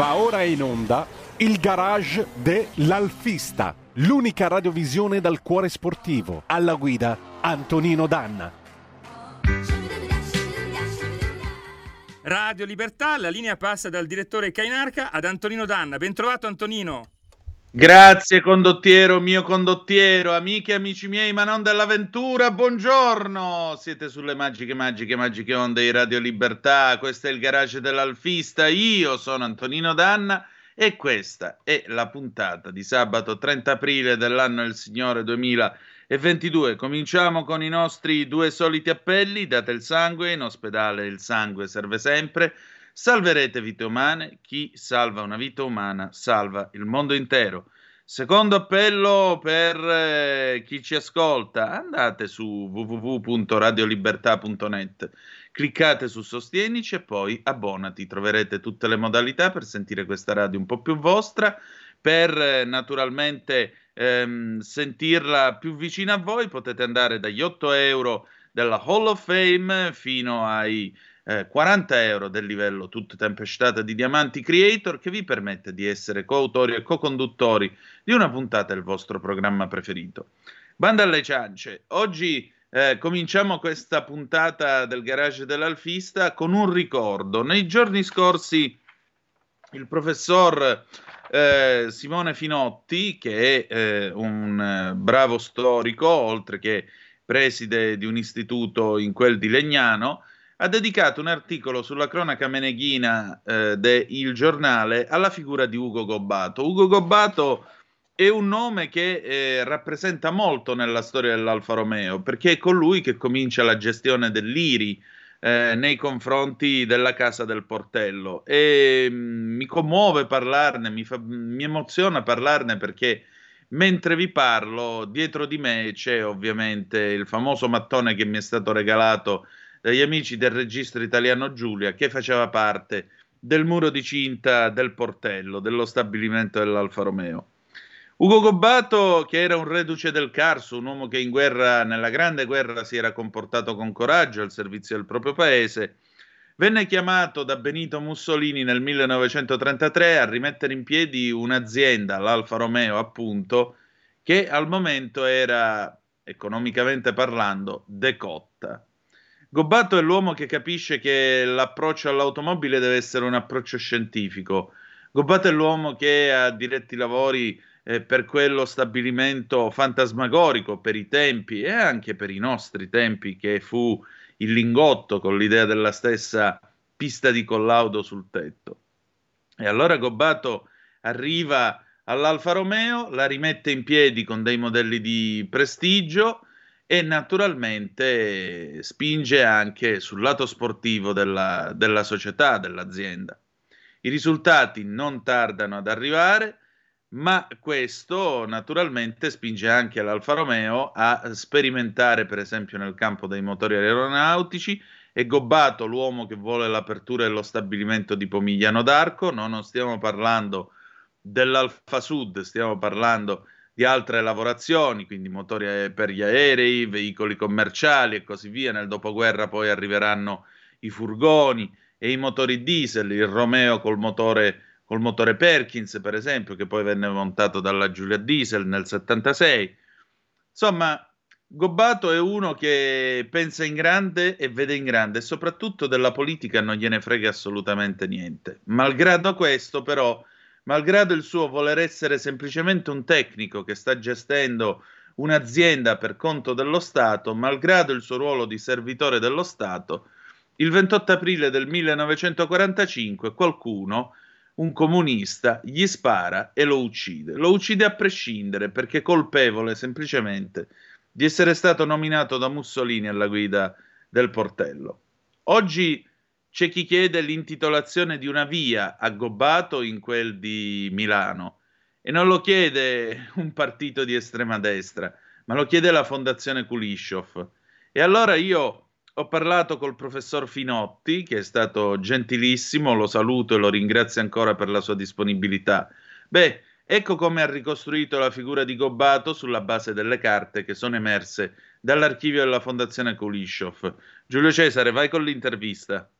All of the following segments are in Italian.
Va ora in onda il garage dell'Alfista, l'unica radiovisione dal cuore sportivo. Alla guida Antonino Danna. Radio Libertà, la linea passa dal direttore Cainarca ad Antonino Danna. Bentrovato Antonino. Grazie condottiero, mio condottiero, amiche e amici miei, ma non dell'avventura, buongiorno! Siete sulle magiche, magiche, magiche onde di Radio Libertà, questo è il garage dell'Alfista, io sono Antonino Danna e questa è la puntata di sabato 30 aprile dell'anno del Signore 2022. Cominciamo con i nostri due soliti appelli, date il sangue, in ospedale il sangue serve sempre. Salverete vite umane, chi salva una vita umana salva il mondo intero. Secondo appello per eh, chi ci ascolta, andate su www.radiolibertà.net, cliccate su Sostienici e poi abbonati. Troverete tutte le modalità per sentire questa radio un po' più vostra, per eh, naturalmente ehm, sentirla più vicina a voi. Potete andare dagli 8 euro della Hall of Fame fino ai eh, 40 euro del livello tutto tempestata di Diamanti Creator che vi permette di essere coautori e co-conduttori di una puntata del vostro programma preferito. Banda alle ciance, oggi eh, cominciamo questa puntata del garage dell'Alfista con un ricordo. Nei giorni scorsi il professor eh, Simone Finotti, che è eh, un eh, bravo storico, oltre che preside di un istituto in quel di Legnano, ha dedicato un articolo sulla cronaca meneghina eh, de Il Giornale alla figura di Ugo Gobbato. Ugo Gobbato è un nome che eh, rappresenta molto nella storia dell'Alfa Romeo, perché è colui che comincia la gestione dell'IRI eh, nei confronti della Casa del Portello. E mh, mm, mi commuove parlarne, mi, fa, mi emoziona parlarne perché mentre vi parlo, dietro di me c'è ovviamente il famoso mattone che mi è stato regalato dagli amici del registro italiano Giulia che faceva parte del muro di cinta del portello dello stabilimento dell'Alfa Romeo. Ugo Gobbato, che era un reduce del Carso, un uomo che in guerra, nella grande guerra, si era comportato con coraggio al servizio del proprio paese, venne chiamato da Benito Mussolini nel 1933 a rimettere in piedi un'azienda, l'Alfa Romeo appunto, che al momento era, economicamente parlando, decotta. Gobbato è l'uomo che capisce che l'approccio all'automobile deve essere un approccio scientifico. Gobbato è l'uomo che ha diretti lavori eh, per quello stabilimento fantasmagorico per i tempi e anche per i nostri tempi, che fu il lingotto con l'idea della stessa pista di collaudo sul tetto. E allora Gobbato arriva all'Alfa Romeo, la rimette in piedi con dei modelli di prestigio e naturalmente spinge anche sul lato sportivo della, della società, dell'azienda. I risultati non tardano ad arrivare, ma questo naturalmente spinge anche l'Alfa Romeo a sperimentare, per esempio, nel campo dei motori aeronautici. È Gobbato l'uomo che vuole l'apertura dello stabilimento di Pomigliano d'Arco. No, non stiamo parlando dell'Alfa Sud, stiamo parlando di altre lavorazioni, quindi motori per gli aerei, veicoli commerciali e così via. Nel dopoguerra poi arriveranno i furgoni e i motori diesel, il Romeo col motore, col motore Perkins, per esempio, che poi venne montato dalla Giulia Diesel nel 76. Insomma, Gobbato è uno che pensa in grande e vede in grande e soprattutto della politica non gliene frega assolutamente niente. Malgrado questo, però, malgrado il suo voler essere semplicemente un tecnico che sta gestendo un'azienda per conto dello Stato, malgrado il suo ruolo di servitore dello Stato, il 28 aprile del 1945 qualcuno, un comunista, gli spara e lo uccide. Lo uccide a prescindere perché colpevole semplicemente di essere stato nominato da Mussolini alla guida del portello. Oggi c'è chi chiede l'intitolazione di una via a Gobbato in quel di Milano e non lo chiede un partito di estrema destra, ma lo chiede la Fondazione Kulishov. E allora io ho parlato col professor Finotti, che è stato gentilissimo, lo saluto e lo ringrazio ancora per la sua disponibilità. Beh, ecco come ha ricostruito la figura di Gobbato sulla base delle carte che sono emerse dall'archivio della Fondazione Kulishov. Giulio Cesare, vai con l'intervista.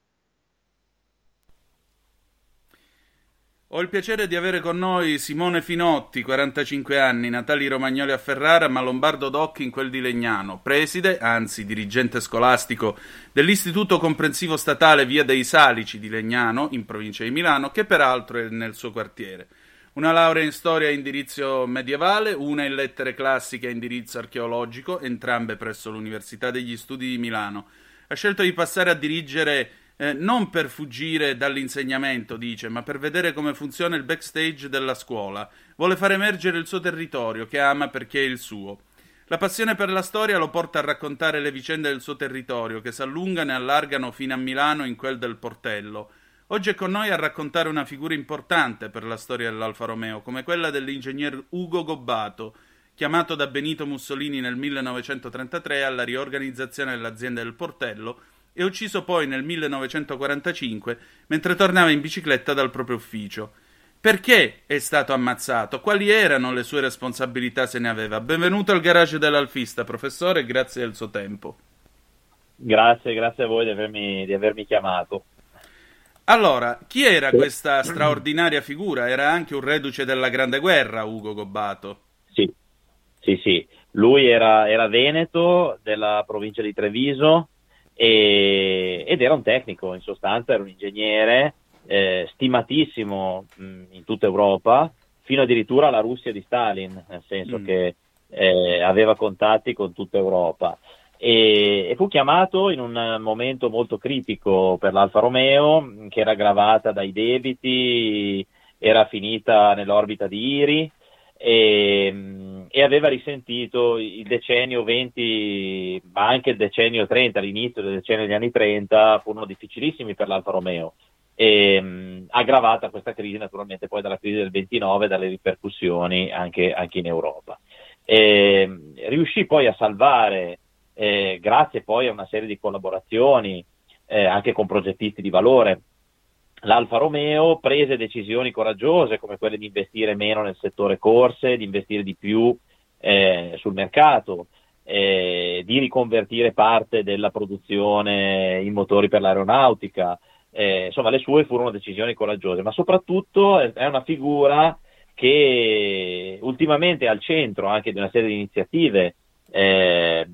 Ho il piacere di avere con noi Simone Finotti, 45 anni, natali Romagnoli a Ferrara, ma lombardo d'occhi in quel di Legnano, preside, anzi dirigente scolastico dell'Istituto Comprensivo Statale Via dei Salici di Legnano, in provincia di Milano, che peraltro è nel suo quartiere. Una laurea in storia a indirizzo medievale, una in lettere classiche a indirizzo archeologico, entrambe presso l'Università degli Studi di Milano. Ha scelto di passare a dirigere eh, non per fuggire dall'insegnamento, dice, ma per vedere come funziona il backstage della scuola. Vuole far emergere il suo territorio, che ama perché è il suo. La passione per la storia lo porta a raccontare le vicende del suo territorio, che si allungano e allargano fino a Milano in quel del Portello. Oggi è con noi a raccontare una figura importante per la storia dell'Alfa Romeo, come quella dell'ingegner Ugo Gobbato, chiamato da Benito Mussolini nel 1933 alla riorganizzazione dell'azienda del Portello e ucciso poi nel 1945 mentre tornava in bicicletta dal proprio ufficio. Perché è stato ammazzato? Quali erano le sue responsabilità se ne aveva? Benvenuto al garage dell'Alfista, professore, grazie del suo tempo. Grazie, grazie a voi di avermi, di avermi chiamato. Allora, chi era questa straordinaria figura? Era anche un reduce della Grande Guerra, Ugo Gobbato. Sì, sì, sì. Lui era, era veneto della provincia di Treviso, e, ed era un tecnico, in sostanza era un ingegnere eh, stimatissimo mh, in tutta Europa, fino addirittura alla Russia di Stalin, nel senso mm. che eh, aveva contatti con tutta Europa. E, e, fu chiamato in un momento molto critico per l'Alfa Romeo, che era gravata dai debiti, era finita nell'orbita di Iri e, e, aveva risentito il decennio 20, ma anche il decennio 30, l'inizio del decennio degli anni 30 furono difficilissimi per l'Alfa Romeo, e, mh, aggravata questa crisi naturalmente poi dalla crisi del 29 e dalle ripercussioni anche, anche in Europa. E, riuscì poi a salvare, eh, grazie poi a una serie di collaborazioni eh, anche con progettisti di valore, l'Alfa Romeo prese decisioni coraggiose come quelle di investire meno nel settore corse, di investire di più eh, sul mercato, eh, di riconvertire parte della produzione in motori per l'aeronautica. Eh, insomma, le sue furono decisioni coraggiose, ma soprattutto è una figura che ultimamente è al centro anche di una serie di iniziative. Eh,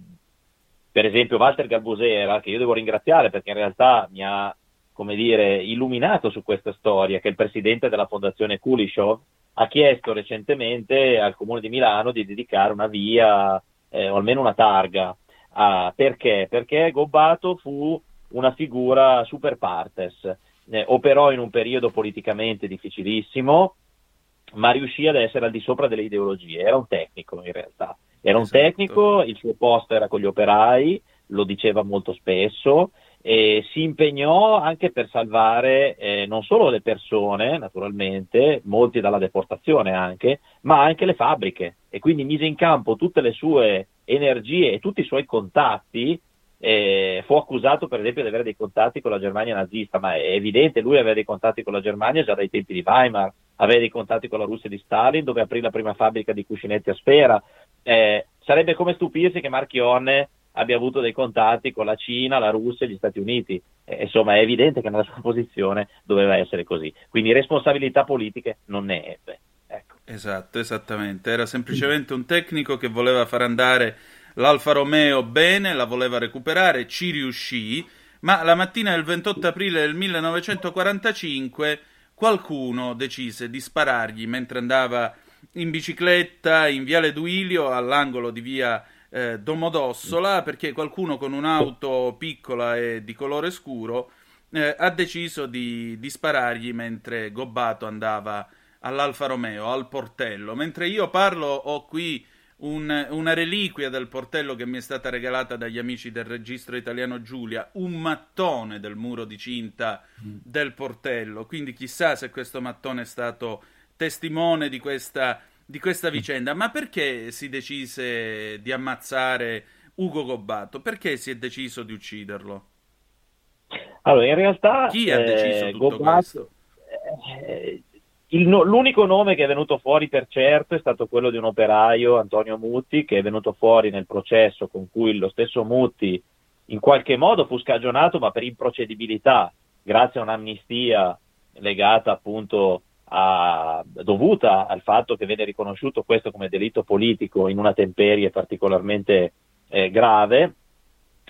per esempio Walter Garbusera, che io devo ringraziare perché in realtà mi ha come dire, illuminato su questa storia, che il presidente della fondazione Kulishov ha chiesto recentemente al comune di Milano di dedicare una via eh, o almeno una targa. Ah, perché? Perché Gobbato fu una figura super partes, eh, operò in un periodo politicamente difficilissimo, ma riuscì ad essere al di sopra delle ideologie, era un tecnico in realtà, era un esatto. tecnico, il suo posto era con gli operai, lo diceva molto spesso, e si impegnò anche per salvare eh, non solo le persone, naturalmente, molti dalla deportazione anche, ma anche le fabbriche e quindi mise in campo tutte le sue energie e tutti i suoi contatti. Eh, fu accusato per esempio di avere dei contatti con la Germania nazista, ma è evidente, lui aveva dei contatti con la Germania già dai tempi di Weimar, aveva dei contatti con la Russia di Stalin, dove aprì la prima fabbrica di cuscinetti a sfera. Eh, sarebbe come stupirsi che Marchionne abbia avuto dei contatti con la Cina, la Russia e gli Stati Uniti. Eh, insomma, è evidente che nella sua posizione doveva essere così. Quindi responsabilità politiche non ne ebbe. Ecco. Esatto, esattamente. Era semplicemente un tecnico che voleva far andare l'Alfa Romeo bene, la voleva recuperare, ci riuscì, ma la mattina del 28 aprile del 1945 qualcuno decise di sparargli mentre andava in bicicletta in Viale Duilio all'angolo di via eh, Domodossola perché qualcuno con un'auto piccola e di colore scuro eh, ha deciso di, di sparargli mentre Gobbato andava all'Alfa Romeo, al portello. Mentre io parlo ho qui un, una reliquia del portello che mi è stata regalata dagli amici del registro italiano Giulia, un mattone del muro di cinta mm. del portello. Quindi chissà se questo mattone è stato testimone di questa di questa vicenda. Ma perché si decise di ammazzare Ugo Gobbato? Perché si è deciso di ucciderlo? Allora, in realtà... Chi ha deciso eh, tutto Gobbato, questo? Eh, il, l'unico nome che è venuto fuori per certo è stato quello di un operaio, Antonio Mutti, che è venuto fuori nel processo con cui lo stesso Mutti in qualche modo fu scagionato, ma per improcedibilità, grazie a un'amnistia legata appunto a, dovuta al fatto che venne riconosciuto questo come delitto politico in una temperie particolarmente eh, grave,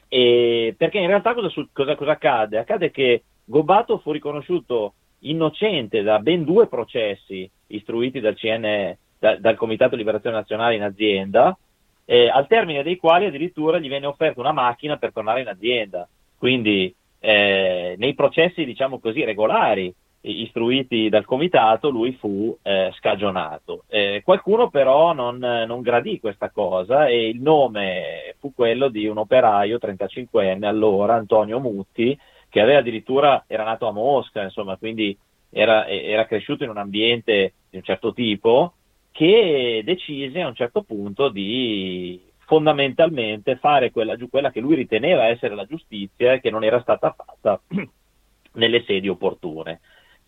e perché in realtà cosa, cosa, cosa accade? Accade che Gobbato fu riconosciuto innocente da ben due processi istruiti dal, CN, da, dal Comitato di Liberazione Nazionale in azienda, eh, al termine dei quali addirittura gli venne offerta una macchina per tornare in azienda. Quindi eh, nei processi, diciamo così, regolari istruiti dal comitato, lui fu eh, scagionato. Eh, qualcuno però non, non, gradì questa cosa e il nome fu quello di un operaio 35enne allora, Antonio Mutti, che aveva addirittura, era nato a Mosca, insomma, quindi era, era cresciuto in un ambiente di un certo tipo, che decise a un certo punto di fondamentalmente fare quella, quella che lui riteneva essere la giustizia e che non era stata fatta nelle sedi opportune.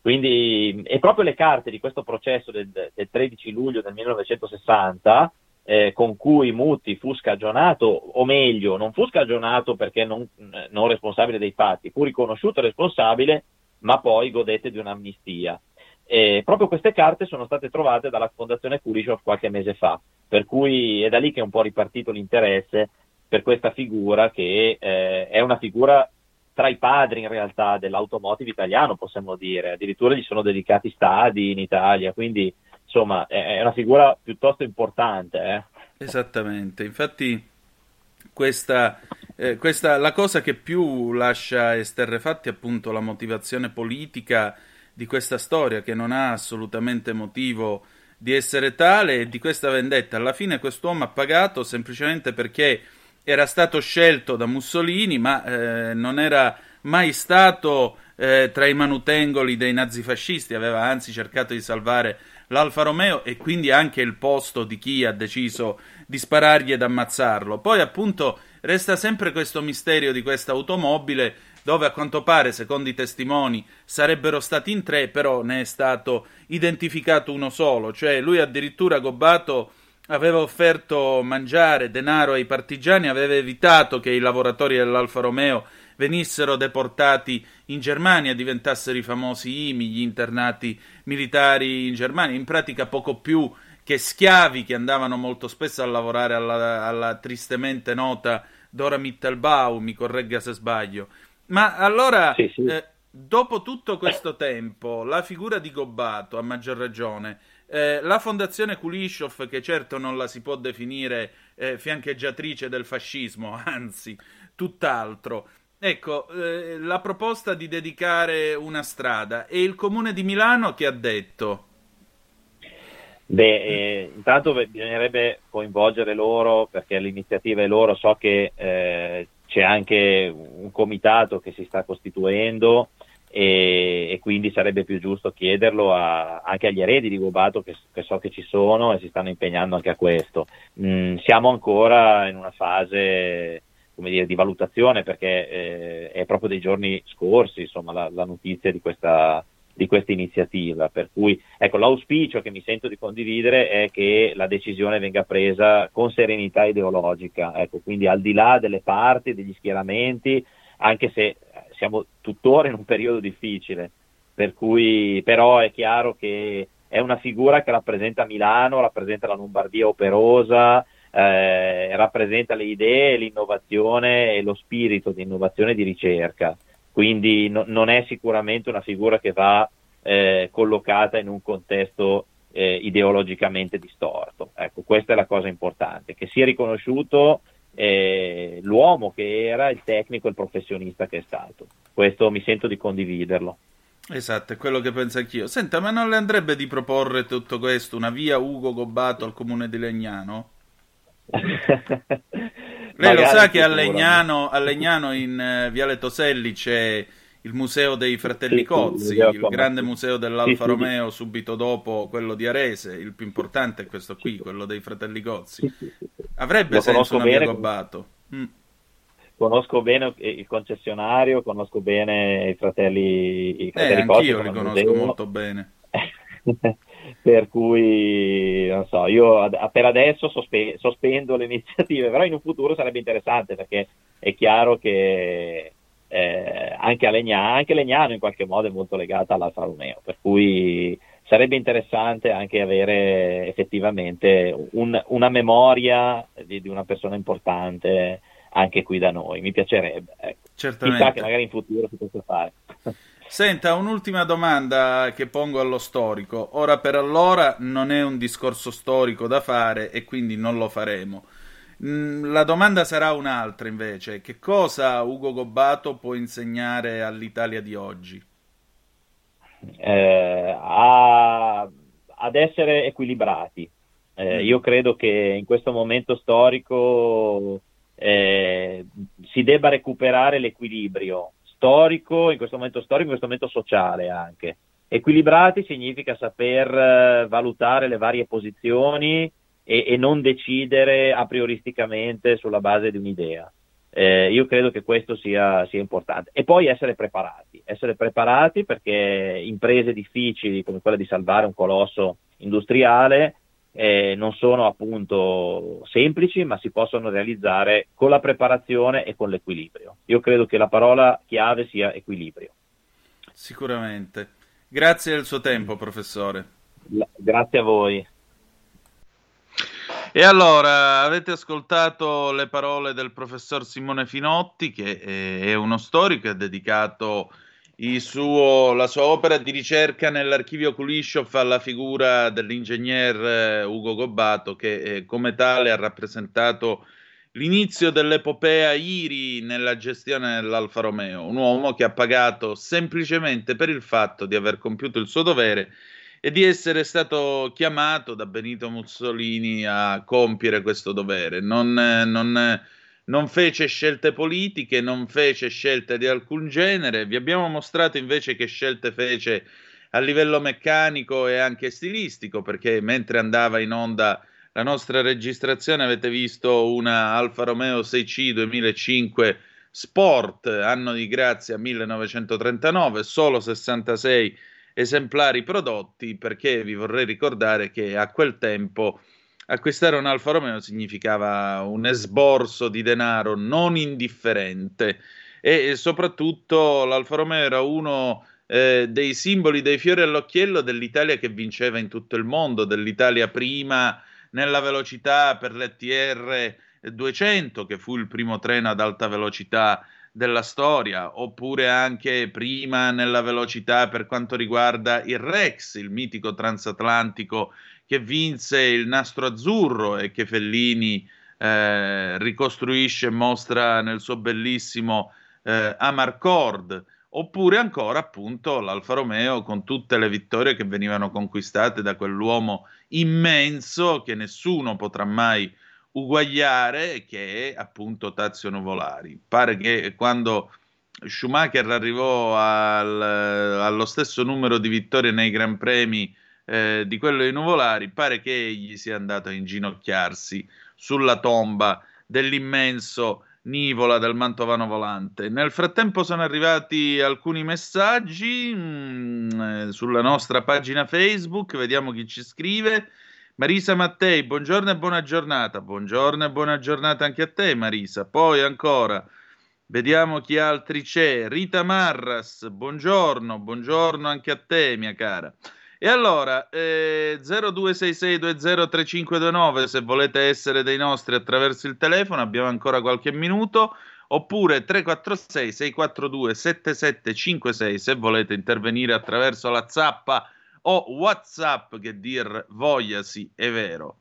Quindi, e proprio le carte di questo processo del, del 13 luglio del 1960, eh, con cui Mutti fu scagionato, o meglio, non fu scagionato perché non, non responsabile dei fatti, fu riconosciuto responsabile, ma poi godette di un'amnistia. E proprio queste carte sono state trovate dalla Fondazione Kulishov qualche mese fa, per cui è da lì che è un po' ripartito l'interesse per questa figura che eh, è una figura tra i padri in realtà dell'automotive italiano, possiamo dire, addirittura gli sono dedicati stadi in Italia, quindi insomma è una figura piuttosto importante. Eh. Esattamente, infatti questa, eh, questa, la cosa che più lascia esterrefatti è appunto la motivazione politica di questa storia che non ha assolutamente motivo di essere tale e di questa vendetta. Alla fine quest'uomo ha pagato semplicemente perché era stato scelto da Mussolini, ma eh, non era mai stato eh, tra i manutengoli dei nazifascisti, aveva anzi cercato di salvare l'Alfa Romeo e quindi anche il posto di chi ha deciso di sparargli ed ammazzarlo. Poi appunto resta sempre questo misterio di questa automobile dove a quanto pare, secondo i testimoni, sarebbero stati in tre, però ne è stato identificato uno solo, cioè lui addirittura Gobbato aveva offerto mangiare, denaro ai partigiani, aveva evitato che i lavoratori dell'Alfa Romeo venissero deportati in Germania, diventassero i famosi IMI, gli internati militari in Germania, in pratica poco più che schiavi che andavano molto spesso a lavorare alla, alla tristemente nota Dora Mittelbau, mi corregga se sbaglio. Ma allora, sì, sì. Eh, dopo tutto questo tempo, la figura di Gobbato, a maggior ragione, eh, la fondazione Kulishov, che certo non la si può definire eh, fiancheggiatrice del fascismo, anzi, tutt'altro. Ecco, eh, la proposta di dedicare una strada e il comune di Milano che ha detto? Beh, eh, intanto bisognerebbe coinvolgere loro perché l'iniziativa è loro, so che eh, c'è anche un comitato che si sta costituendo e, e, quindi sarebbe più giusto chiederlo a, anche agli eredi di Gobato che, che, so che ci sono e si stanno impegnando anche a questo. Mm, siamo ancora in una fase come dire, di valutazione perché eh, è proprio dei giorni scorsi insomma, la, la notizia di questa, di questa iniziativa. Per cui ecco, l'auspicio che mi sento di condividere è che la decisione venga presa con serenità ideologica, ecco, quindi al di là delle parti, degli schieramenti, anche se siamo tuttora in un periodo difficile, per cui però è chiaro che è una figura che rappresenta Milano, rappresenta la Lombardia operosa, eh, rappresenta le idee, l'innovazione e lo spirito di innovazione e di ricerca. Quindi no, non è sicuramente una figura che va eh, collocata in un contesto eh, ideologicamente distorto. Ecco, questa è la cosa importante, che sia riconosciuto eh, l'uomo che era, il tecnico, il professionista che è stato. Questo mi sento di condividerlo. Esatto, è quello che penso anch'io. Senta, ma non le andrebbe di proporre tutto questo, una via Ugo Gobbato al comune di Legnano? Lei lo sa che a Legnano, a Legnano in uh, Viale Toselli c'è il museo dei fratelli sì, Cozzi, sì, il grande museo dell'Alfa sì, Romeo subito dopo quello di Arese, il più importante è questo qui, quello dei fratelli Cozzi. Avrebbe Lo senso una bene, via Gobbato. Mm. Conosco bene il concessionario, conosco bene i fratelli, i fratelli eh, Cozzi. Anch'io li conosco museo. molto bene. per cui non so, io per adesso sospe- sospendo le iniziative, però in un futuro sarebbe interessante perché è chiaro che eh, anche, a Legnano, anche Legnano in qualche modo è molto legata all'Alfa Romeo, per cui sarebbe interessante anche avere effettivamente un, una memoria di, di, una persona importante anche qui da noi, mi piacerebbe. Ecco. Certamente. Chissà che magari in futuro si possa fare. Senta, un'ultima domanda che pongo allo storico. Ora per allora non è un discorso storico da fare e quindi non lo faremo. Mm, la domanda sarà un'altra invece. Che cosa Ugo Gobbato può insegnare all'Italia di oggi? Eh, a, ad essere equilibrati. Eh, mm. io credo che in questo momento storico eh, si debba recuperare l'equilibrio storico, in questo momento storico, in questo momento sociale anche. Equilibrati significa saper eh, valutare le varie posizioni e, e, non decidere a prioristicamente sulla base di un'idea. Eh, io credo che questo sia, sia, importante. E poi essere preparati, essere preparati perché imprese difficili come quella di salvare un colosso industriale eh, non sono appunto semplici, ma si possono realizzare con la preparazione e con l'equilibrio. Io credo che la parola chiave sia equilibrio. Sicuramente. Grazie del suo tempo, professore. Grazie a voi. E allora, avete ascoltato le parole del professor Simone Finotti, che è uno storico, ha dedicato suo, la sua opera di ricerca nell'archivio Kulishov alla figura dell'ingegner eh, Ugo Gobbato che eh, come tale ha rappresentato l'inizio dell'epopea IRI nella gestione dell'Alfa Romeo, un uomo che ha pagato semplicemente per il fatto di aver compiuto il suo dovere e di essere stato chiamato da Benito Mussolini a compiere questo dovere. Non, non non fece scelte politiche, non fece scelte di alcun genere. Vi abbiamo mostrato invece che scelte fece a livello meccanico e anche stilistico, perché mentre andava in onda la nostra registrazione avete visto una Alfa Romeo 6C 2005 Sport, anno di grazia 1939, solo 66 esemplari prodotti, perché vi vorrei ricordare che a quel tempo acquistare un Alfa Romeo significava un esborso di denaro non indifferente e, soprattutto l'Alfa Romeo era uno eh, dei simboli dei fiori all'occhiello dell'Italia che vinceva in tutto il mondo, dell'Italia prima nella velocità per l'ETR 200 che fu il primo treno ad alta velocità della storia, oppure anche prima nella velocità per quanto riguarda il Rex, il mitico transatlantico che vinse il nastro azzurro e che Fellini eh, ricostruisce e mostra nel suo bellissimo eh, Amarcord, oppure ancora appunto l'Alfa Romeo con tutte le vittorie che venivano conquistate da quell'uomo immenso che nessuno potrà mai uguagliare, che è appunto Tazio Nuvolari. Pare che quando Schumacher arrivò al, allo stesso numero di vittorie nei Gran Premi eh, di quello dei nuvolari, pare che egli sia andato a inginocchiarsi sulla tomba dell'immenso Nivola del Mantovano Volante. Nel frattempo sono arrivati alcuni messaggi mh, mm, sulla nostra pagina Facebook, vediamo chi ci scrive. Marisa Mattei, buongiorno e buona giornata. Buongiorno e buona giornata anche a te, Marisa. Poi ancora, vediamo chi altri c'è. Rita Marras, buongiorno, buongiorno anche a te, mia cara. E allora, eh, 0266203529 se volete essere dei nostri attraverso il telefono, abbiamo ancora qualche minuto, oppure 346 642 7756 se volete intervenire attraverso la zappa o WhatsApp che dir vogliasi, è vero.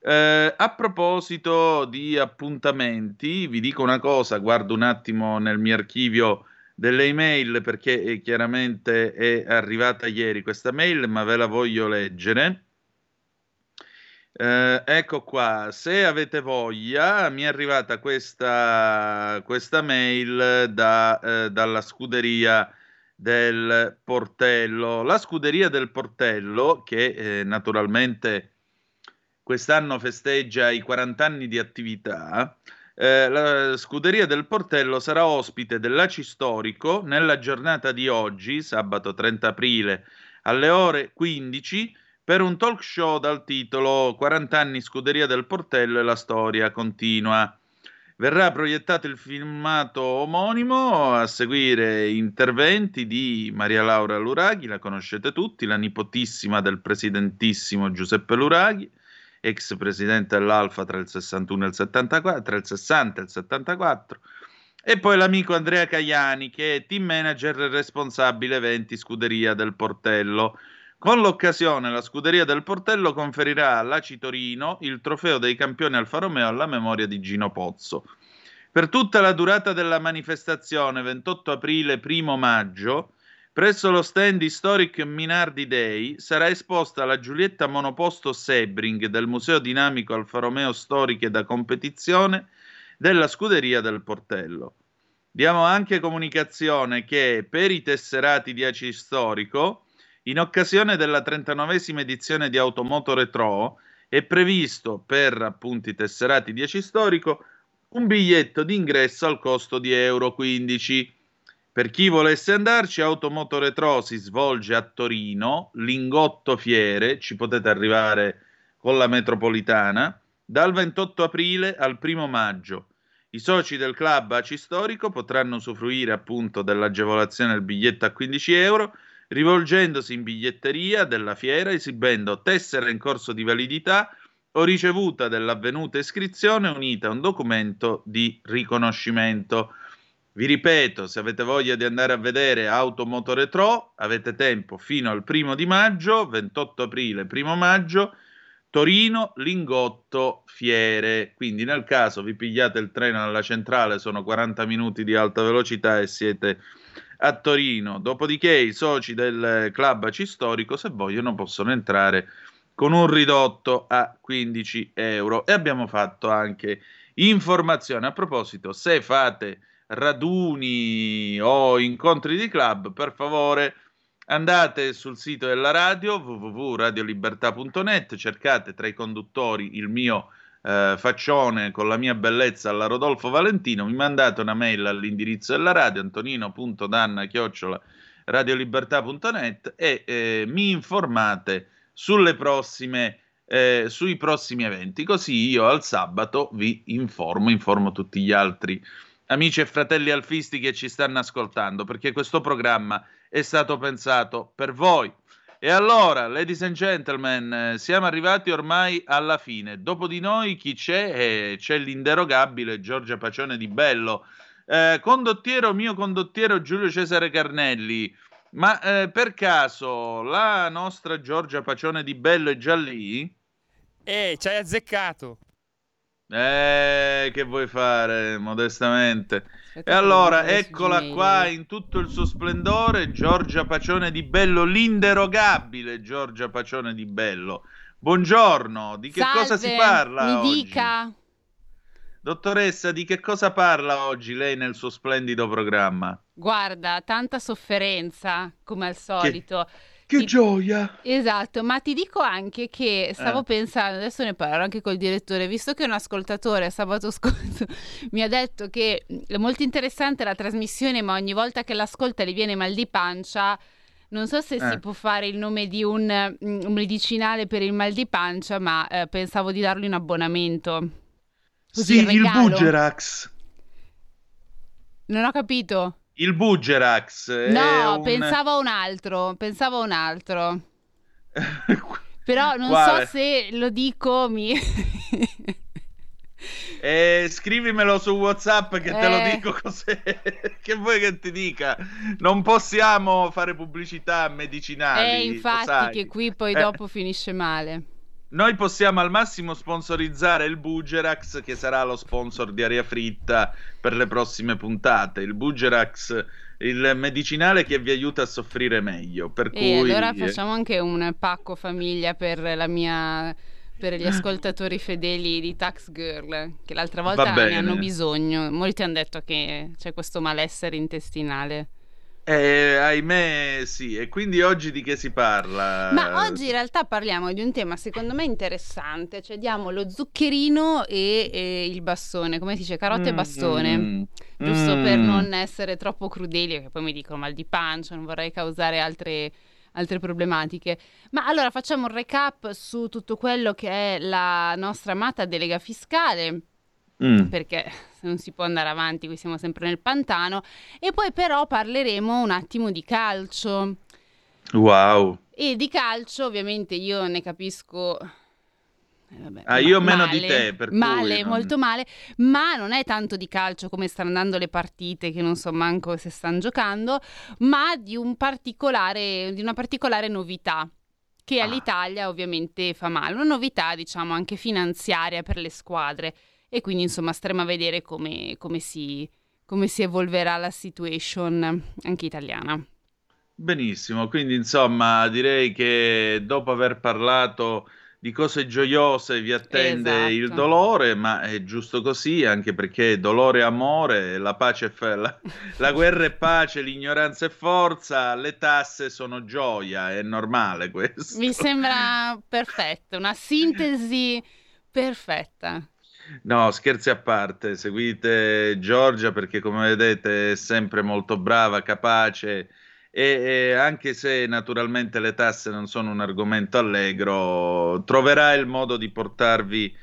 Eh, a proposito di appuntamenti, vi dico una cosa, guardo un attimo nel mio archivio delle email perché è, chiaramente è arrivata ieri questa mail, ma ve la voglio leggere. Eh, ecco qua, se avete voglia, mi è arrivata questa, questa mail da, eh, dalla scuderia del Portello. La scuderia del Portello, che eh, naturalmente quest'anno festeggia i 40 anni di attività, eh, la scuderia del Portello sarà ospite dell'ACI Storico nella giornata di oggi, sabato 30 aprile, alle ore 15, per un talk show dal titolo 40 anni Scuderia del Portello e la storia continua. Verrà proiettato il filmato omonimo, a seguire interventi di Maria Laura Luraghi, la conoscete tutti, la nipotissima del presidentissimo Giuseppe Luraghi, ex presidente dell'Alfa tra il 61 e il 74, tra il 60 e il 74, e poi l'amico Andrea Caiani, che è team manager responsabile eventi scuderia del Portello. Con l'occasione, la scuderia del Portello conferirà alla Citorino il trofeo dei campioni Alfa Romeo alla memoria di Gino Pozzo. Per tutta la durata della manifestazione, 28 aprile 1 maggio, presso lo stand Historic Minardi Day sarà esposta la Giulietta Monoposto Sebring del Museo Dinamico Alfa Romeo Storiche da Competizione della scuderia del Portello. Diamo anche comunicazione che per i tesserati di ACI Storico in occasione della 39esima edizione di Automoto Retro è previsto per appunto i tesserati 10 storico un biglietto d'ingresso al costo di euro 15. Per chi volesse andarci, Automoto Retro si svolge a Torino, Lingotto Fiere, ci potete arrivare con la metropolitana, dal 28 aprile al 1 maggio. I soci del club ACI Storico potranno usufruire appunto dell'agevolazione del biglietto a 15 euro rivolgendosi in biglietteria della fiera esibendo tessera in corso di validità o ricevuta dell'avvenuta iscrizione unita a un documento di riconoscimento. Vi ripeto, se avete voglia di andare a vedere Automoto Retro, avete tempo fino al primo di maggio, 28 aprile, primo maggio, Torino, Lingotto, Fiere. Quindi nel caso vi pigliate il treno alla centrale, sono 40 minuti di alta velocità e siete a Torino. Dopodiché i soci del club AC Storico, se vogliono, possono entrare con un ridotto a 15 euro. E abbiamo fatto anche informazione a proposito, se fate raduni o incontri di club, per favore andate sul sito della radio www.radiolibertà.net, cercate tra i conduttori il mio eh, faccione con la mia bellezza alla Rodolfo Valentino, mi mandate una mail all'indirizzo della radio antonino.danna-radiolibertà.net e eh, mi informate sulle prossime eh, sui prossimi eventi, così io al sabato vi informo, informo tutti gli altri amici e fratelli alfisti che ci stanno ascoltando, perché questo programma è stato pensato per voi. E allora, ladies and gentlemen, eh, siamo arrivati ormai alla fine. Dopo di noi chi c'è? Eh, c'è l'inderogabile Giorgia Pacione di Bello. Eh, condottiero, mio condottiero Giulio Cesare Carnelli. Ma eh, per caso la nostra Giorgia Pacione di Bello è già lì? Eh, ci hai azzeccato. Eh, che vuoi fare, modestamente? E allora, eccola qua in tutto il suo splendore, Giorgia Pacione di Bello, l'inderogabile Giorgia Pacione di Bello. Buongiorno, di che Salve, cosa si parla mi oggi? dica. Dottoressa, di che cosa parla oggi lei nel suo splendido programma? Guarda, tanta sofferenza, come al solito. Che Ti- gioia! Esatto, ma ti dico anche che stavo Eh. pensando, adesso ne parlo anche col direttore, visto che un ascoltatore sabato scorso mi ha detto che è molto interessante la trasmissione, ma ogni volta che l'ascolta gli viene mal di pancia. Non so se si Eh. può fare il nome di un, un medicinale per il mal di pancia, ma eh, pensavo di dargli un abbonamento. Così, sì, il. Bugerax. Non ho capito. Il Bugerax. No, un- pensavo a un altro, pensavo a un altro. Però non Quale? so se lo dico mi... Eh, scrivimelo su WhatsApp che te lo Eh. dico cos'è. che vuoi che ti dica? Non possiamo fare pubblicità medicinali. Eh, infatti che qui poi Eh, dopo finisce male. Noi possiamo al massimo sponsorizzare il Bugerax, che sarà lo sponsor di Aria Fritta per le prossime puntate. Il Bugerax, il medicinale che vi aiuta a soffrire meglio. Per E cui, allora facciamo anche un pacco famiglia per la mia per gli ascoltatori fedeli di Tax Girl, che l'altra volta ne hanno bisogno. Molti hanno detto che c'è questo malessere intestinale. Eh, ahimè, sì. E quindi oggi di che si parla? Ma oggi in realtà parliamo di un tema secondo me interessante, cioè diamo lo zuccherino e, e il bastone, come si dice, carota e Mm, bastone. mm, Giusto per mm. non essere troppo crudeli, che poi mi dicono mal di pancia, non vorrei causare altre, altre problematiche. Ma allora facciamo un recap su tutto quello che è la nostra amata delega fiscale. Mm. perché non si può andare avanti, qui siamo sempre nel pantano. E poi però parleremo un attimo di calcio. Wow. E di calcio ovviamente io ne capisco eh, vabbè, ah, io ma- meno male, di te, per male, non... molto male, ma non è tanto di calcio come stanno andando le partite, che non so manco se stanno giocando, ma di, un particolare, di una particolare novità che ah. all'Italia ovviamente fa male, una novità diciamo anche finanziaria per le squadre e quindi insomma staremo a vedere come, come, si, come si evolverà la situation anche italiana. Benissimo, quindi insomma direi che dopo aver parlato di cose gioiose vi attende esatto. il dolore, ma è giusto così, anche perché dolore e amore, la pace è la, la guerra è pace, l'ignoranza è forza, le tasse sono gioia, è normale questo. Mi sembra perfetto, una sintesi perfetta. No, scherzi a parte, seguite Giorgia perché come vedete è sempre molto brava, capace e, e, anche se naturalmente le tasse non sono un argomento allegro, troverà il modo di portarvi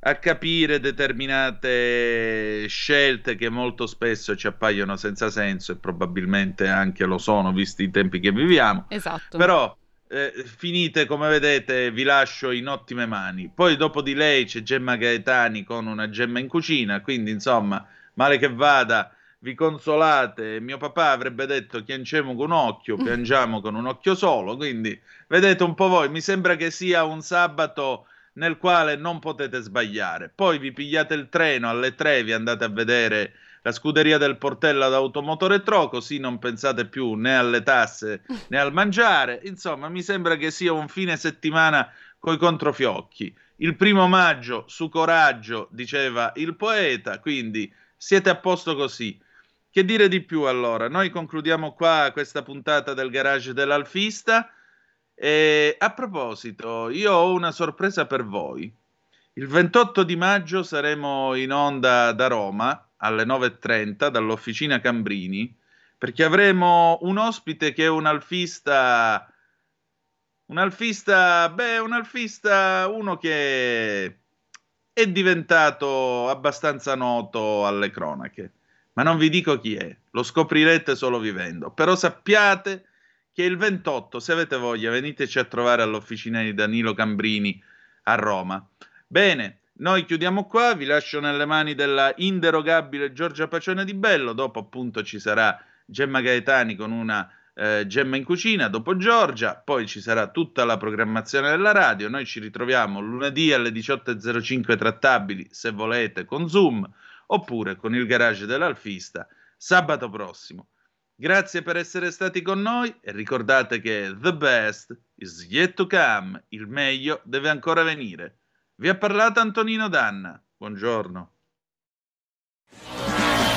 a capire determinate scelte che molto spesso ci appaiono senza senso e probabilmente anche lo sono visti i tempi che viviamo. Esatto. Però eh, finite come vedete vi lascio in ottime mani. Poi dopo di lei c'è Gemma Gaetani con una gemma in cucina, quindi insomma, male che vada vi consolate. Mio papà avrebbe detto piangiamo con un occhio, piangiamo con un occhio solo. Quindi vedete un po' voi, mi sembra che sia un sabato nel quale non potete sbagliare. Poi vi pigliate il treno alle tre, vi andate a vedere la scuderia del Portello ad Automotore Tro, così non pensate più né alle tasse né al mangiare. Insomma, mi sembra che sia un fine settimana coi controfiocchi. Il primo maggio su coraggio, diceva il poeta, quindi siete a posto così. Che dire di più allora? Noi concludiamo qua questa puntata del garage dell'Alfista. E a proposito, io ho una sorpresa per voi. Il 28 di maggio saremo in onda da Roma alle 9.30 dall'Officina Cambrini perché avremo un ospite che è un alfista. Un alfista, beh, un alfista, uno che è diventato abbastanza noto alle cronache ma non vi dico chi è, lo scoprirete solo vivendo. Però sappiate che il 28, se avete voglia, veniteci a trovare all'officina di Danilo Cambrini a Roma. Bene, noi chiudiamo qua, vi lascio nelle mani della inderogabile Giorgia Pacione di Bello, dopo appunto ci sarà Gemma Gaetani con una eh, Gemma in cucina, dopo Giorgia, poi ci sarà tutta la programmazione della radio, noi ci ritroviamo lunedì alle 18.05 trattabili, se volete, con Zoom oppure con il garage dell'Alfista sabato prossimo. Grazie per essere stati con noi e ricordate che the best is yet to come, il meglio deve ancora venire. Vi ha parlato Antonino Danna. Buongiorno.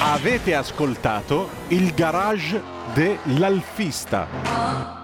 Avete ascoltato il garage dell'Alfista.